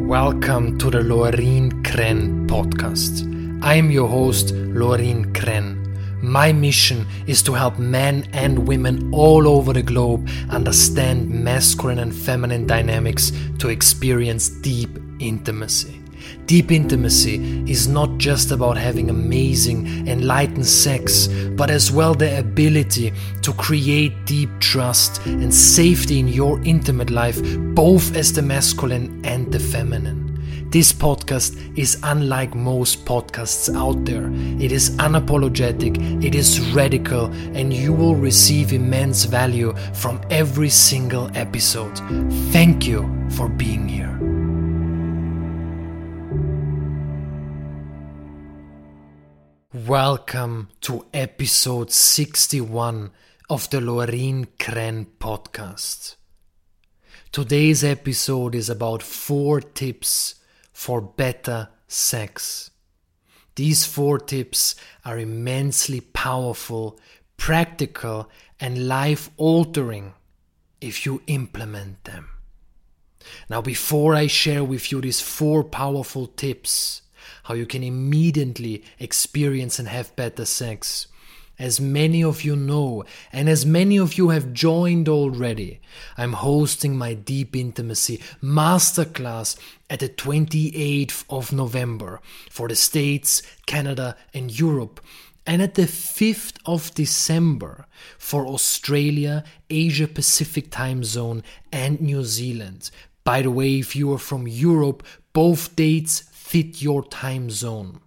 Welcome to the Lorin Krenn podcast. I am your host, Lorin Krenn. My mission is to help men and women all over the globe understand masculine and feminine dynamics to experience deep intimacy. Deep intimacy is not just about having amazing, enlightened sex, but as well the ability to create deep trust and safety in your intimate life, both as the masculine and the feminine. This podcast is unlike most podcasts out there. It is unapologetic, it is radical, and you will receive immense value from every single episode. Thank you for being here. Welcome to episode 61 of the Lorin Krenn podcast. Today's episode is about four tips for better sex. These four tips are immensely powerful, practical, and life altering if you implement them. Now, before I share with you these four powerful tips, how you can immediately experience and have better sex. As many of you know, and as many of you have joined already, I'm hosting my Deep Intimacy Masterclass at the 28th of November for the States, Canada, and Europe, and at the 5th of December for Australia, Asia Pacific time zone, and New Zealand. By the way, if you are from Europe, both dates fit your time zone.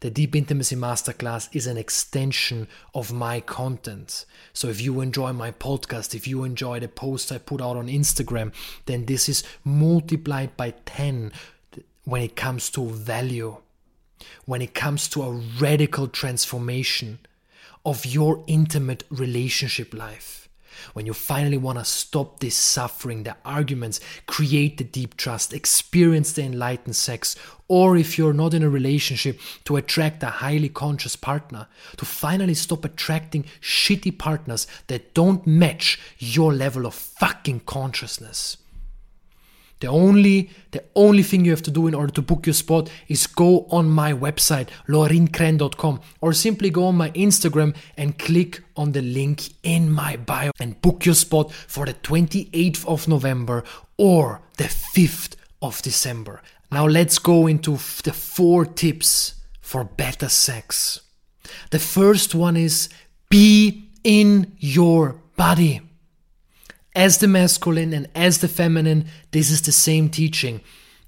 The Deep Intimacy Masterclass is an extension of my content. So if you enjoy my podcast, if you enjoy the posts I put out on Instagram, then this is multiplied by 10 when it comes to value, when it comes to a radical transformation of your intimate relationship life when you finally want to stop this suffering, the arguments, create the deep trust, experience the enlightened sex, or if you're not in a relationship, to attract a highly conscious partner, to finally stop attracting shitty partners that don't match your level of fucking consciousness. The only the only thing you have to do in order to book your spot is go on my website lorinkrenn.com or simply go on my Instagram and click on the link in my bio and book your spot for the 28th of November or the 5th of December. Now let's go into the four tips for better sex. The first one is be in your body. As the masculine and as the feminine, this is the same teaching.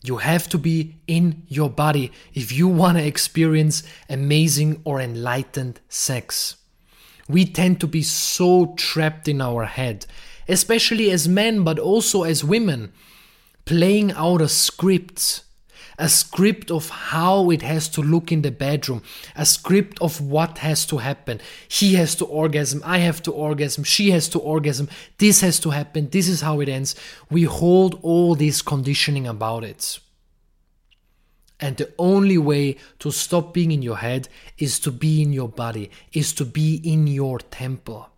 You have to be in your body if you want to experience amazing or enlightened sex. We tend to be so trapped in our head, especially as men, but also as women, playing out a script a script of how it has to look in the bedroom, a script of what has to happen. He has to orgasm, I have to orgasm, she has to orgasm, this has to happen, this is how it ends. We hold all this conditioning about it. And the only way to stop being in your head is to be in your body, is to be in your temple.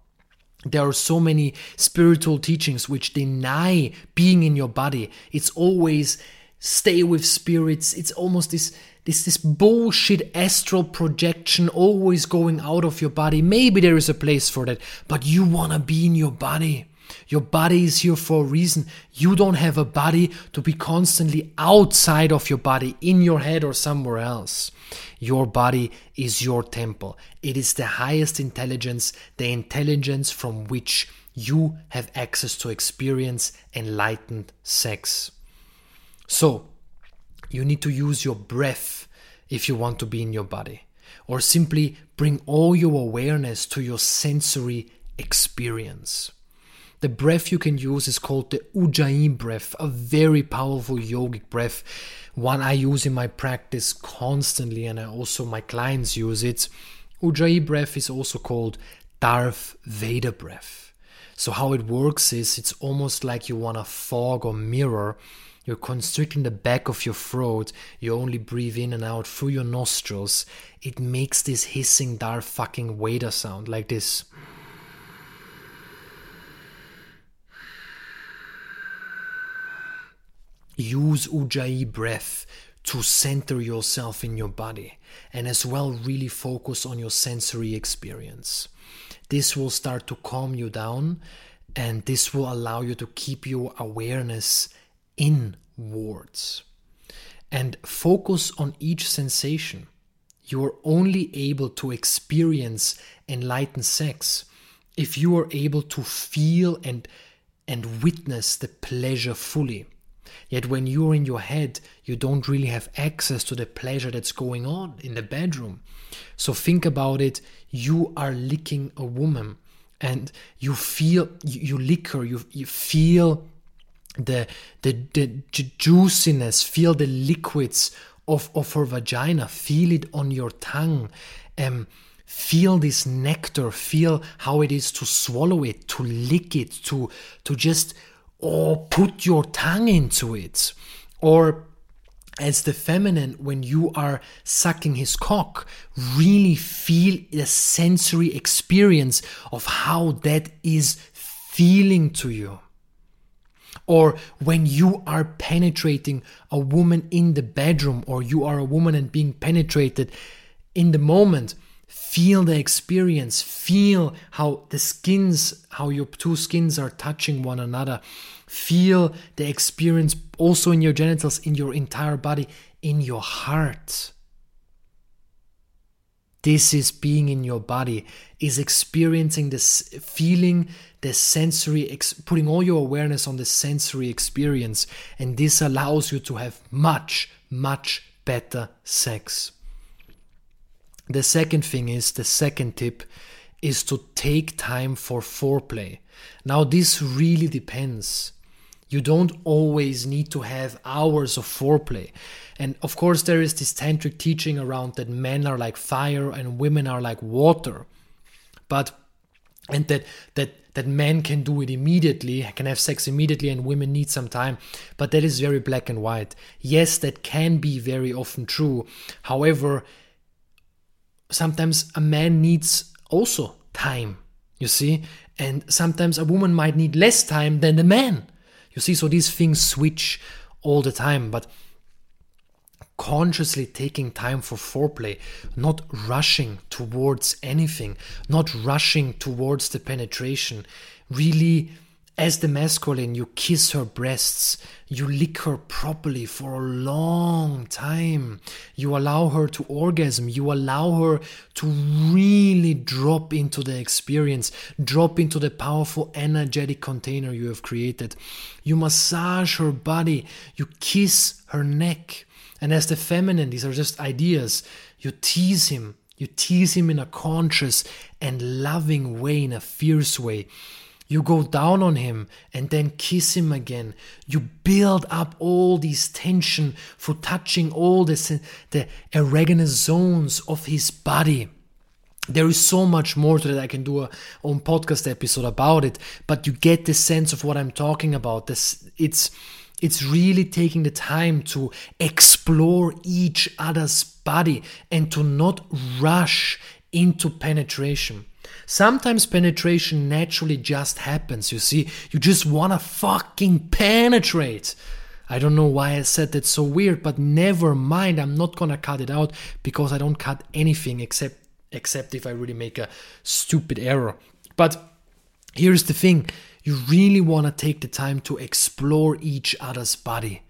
There are so many spiritual teachings which deny being in your body. It's always stay with spirits. It's almost this this this bullshit astral projection always going out of your body. Maybe there is a place for that, but you want to be in your body. Your body is here for a reason. You don't have a body to be constantly outside of your body, in your head or somewhere else. Your body is your temple. It is the highest intelligence, the intelligence from which you have access to experience enlightened sex. So, you need to use your breath if you want to be in your body, or simply bring all your awareness to your sensory experience. The breath you can use is called the Ujjayi breath, a very powerful yogic breath, one I use in my practice constantly, and I also my clients use it. Ujjayi breath is also called Darth Vader breath. So, how it works is it's almost like you want a fog or mirror you're constricting the back of your throat. You only breathe in and out through your nostrils. It makes this hissing Darth fucking Vader sound like this. use Ujjayi breath to center yourself in your body and as well really focus on your sensory experience. This will start to calm you down and this will allow you to keep your awareness inwards and focus on each sensation. You are only able to experience enlightened sex if you are able to feel and and witness the pleasure fully. Yet when you're in your head, you don't really have access to the pleasure that's going on in the bedroom. So think about it you are licking a woman and you feel, you, you lick her, you, you feel the, the, the juiciness, feel the liquids of, of her vagina, feel it on your tongue. Um, feel this nectar feel how it is to swallow it to lick it to to just or put your tongue into it or as the feminine when you are sucking his cock really feel the sensory experience of how that is feeling to you or when you are penetrating a woman in the bedroom or you are a woman and being penetrated in the moment feel the experience feel how the skins how your two skins are touching one another feel the experience also in your genitals in your entire body in your heart this is being in your body is experiencing this feeling the sensory ex- putting all your awareness on the sensory experience and this allows you to have much much better sex the second thing is the second tip is to take time for foreplay. Now, this really depends. You don't always need to have hours of foreplay. And of course, there is this tantric teaching around that men are like fire and women are like water. But, and that, that, that men can do it immediately, can have sex immediately, and women need some time. But that is very black and white. Yes, that can be very often true. However, sometimes a man needs also time, you see, and sometimes a woman might need less time than the man, you see. So these things switch all the time, but consciously taking time for foreplay, not rushing towards anything, not rushing towards the penetration, really as the masculine, you kiss her breasts, you lick her properly for a long time, you allow her to orgasm, you allow her to really drop into the experience, drop into the powerful energetic container you have created. You massage her body, you kiss her neck. And as the feminine, these are just ideas, you tease him, you tease him in a conscious and loving way, in a fierce way. You go down on him and then kiss him again. You build up all this tension for touching all the, the erogenous zones of his body. There is so much more to that. I can do a own podcast episode about it, but you get the sense of what I'm talking about. This it's it's really taking the time to explore each other's body and to not rush into penetration. Sometimes penetration naturally just happens, you see. You just wanna fucking penetrate. I don't know why I said that so weird, but never mind. I'm not gonna cut it out because I don't cut anything except except if I really make a stupid error. But here's the thing you really want to take the time to explore each other's body.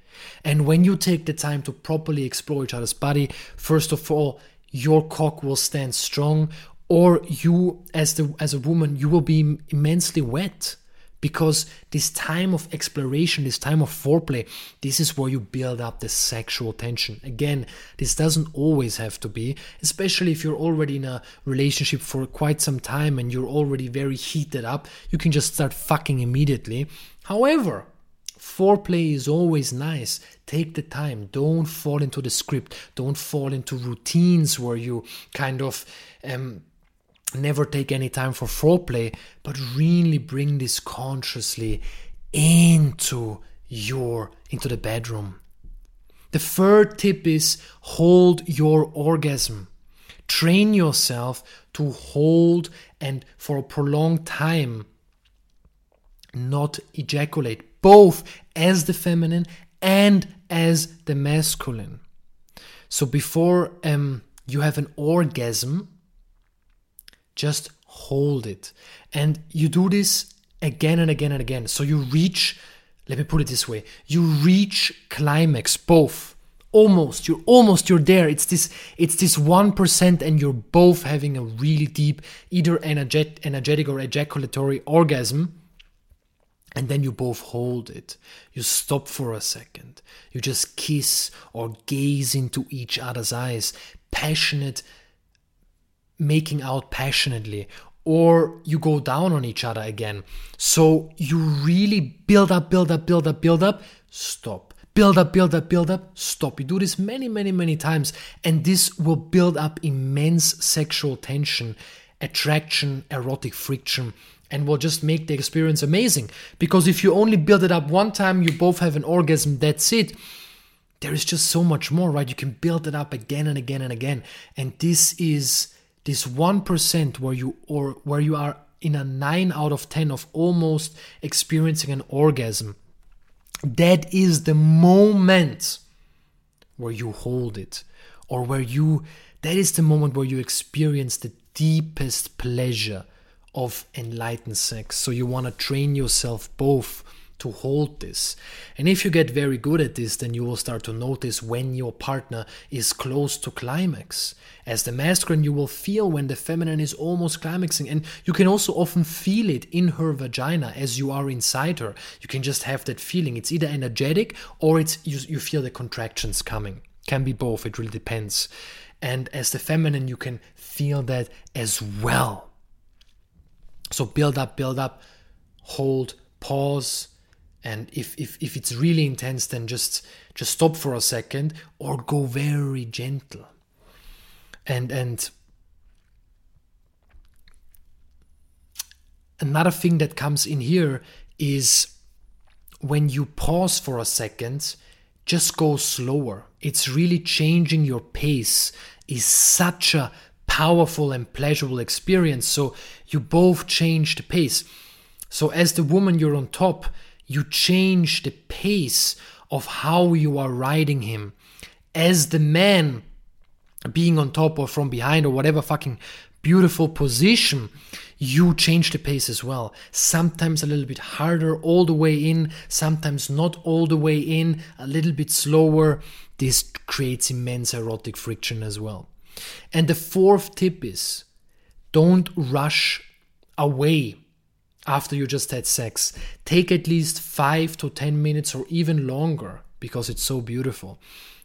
And when you take the time to properly explore each other's body, first of all, your cock will stand strong or you as the as a woman you will be immensely wet because this time of exploration this time of foreplay this is where you build up the sexual tension again this doesn't always have to be especially if you're already in a relationship for quite some time and you're already very heated up you can just start fucking immediately however Foreplay is always nice. Take the time. Don't fall into the script. Don't fall into routines where you kind of um, never take any time for foreplay, but really bring this consciously into your into the bedroom. The third tip is hold your orgasm. Train yourself to hold and for a prolonged time not ejaculate both as the feminine and as the masculine. So before um, you have an orgasm, just hold it. And you do this again and again and again. So you reach, let me put it this way, you reach climax both. Almost, you're almost you're there. It's this it's this one percent and you're both having a really deep, either energetic energetic or ejaculatory orgasm. And then you both hold it. You stop for a second. You just kiss or gaze into each other's eyes, passionate, making out passionately, or you go down on each other again. So you really build up, build up, build up, build up, stop. Build up, build up, build up, stop. You do this many, many, many times, and this will build up immense sexual tension, attraction, erotic friction, and will just make the experience amazing. Because if you only build it up one time, you both have an orgasm, that's it. There is just so much more, right? You can build it up again and again and again. And this is this 1% where you or where you are in a 9 out of 10 of almost experiencing an orgasm that is the moment where you hold it or where you that is the moment where you experience the deepest pleasure of enlightened sex. So you want to train yourself both to hold this. And if you get very good at this, then you will start to notice when your partner is close to climax. As the masculine, you will feel when the feminine is almost climaxing, and you can also often feel it in her vagina as you are inside her. You can just have that feeling. It's either energetic or it's you, you feel the contractions coming. Can be both, it really depends. And as the feminine, you can feel that as well. So build up, build up, hold, pause, and if, if if it's really intense then just just stop for a second or go very gentle. And and another thing that comes in here is when you pause for a second just go slower. It's really changing your pace is such a powerful and pleasurable experience. So you both change the pace. So as the woman you're on top you change the pace of how you are riding him. As the man being on top or from behind or whatever fucking beautiful position, you change the pace as well. Sometimes a little bit harder all the way in, sometimes not all the way in, a little bit slower. This creates immense erotic friction as well. And the fourth tip is don't rush away after you just had sex. Take at least 5 to 10 minutes or even longer because it's so beautiful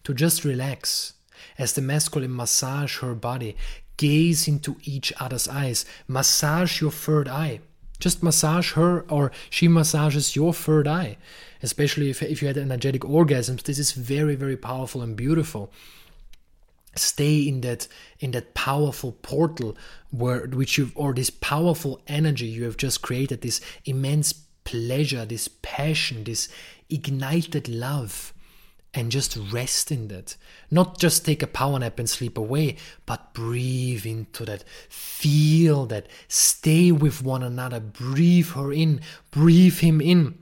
to just relax as the masculine massage her body, gaze into each other's eyes, massage your third eye. Just massage her or she massages your third eye. Especially if, if you had energetic orgasms, this is very, very powerful and beautiful stay in that in that powerful portal where which you've or this powerful energy you have just created this immense pleasure this passion this ignited love and just rest in that. Not just take a power nap and sleep away but breathe into that. Feel that. Stay with one another. Breathe her in. Breathe him in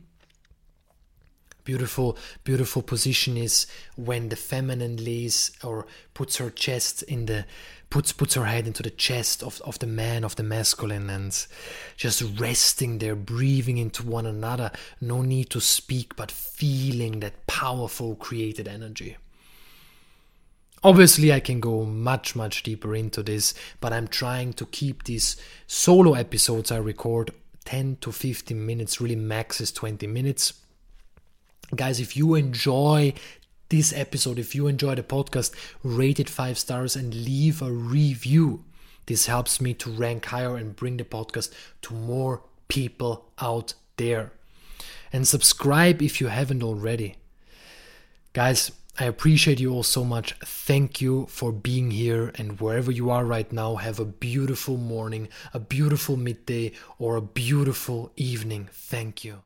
beautiful beautiful position is when the feminine lays or puts her chest in the puts puts her head into the chest of, of the man of the masculine and just resting there breathing into one another. No need to speak but feeling that powerful created energy. Obviously, I can go much, much deeper into this, but I'm trying to keep these solo episodes I record 10 to 15 minutes, really max is 20 minutes Guys, if you enjoy this episode, if you enjoy the podcast, rate it five stars and leave a review. This helps me to rank higher and bring the podcast to more people out there. And subscribe if you haven't already. Guys, I appreciate you all so much. Thank you for being here. And wherever you are right now, have a beautiful morning, a beautiful midday, or a beautiful evening. Thank you.